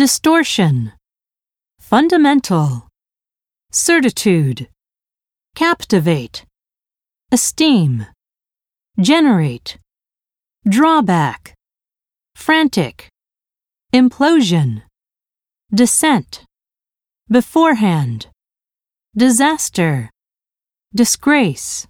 distortion, fundamental, certitude, captivate, esteem, generate, drawback, frantic, implosion, descent, beforehand, disaster, disgrace,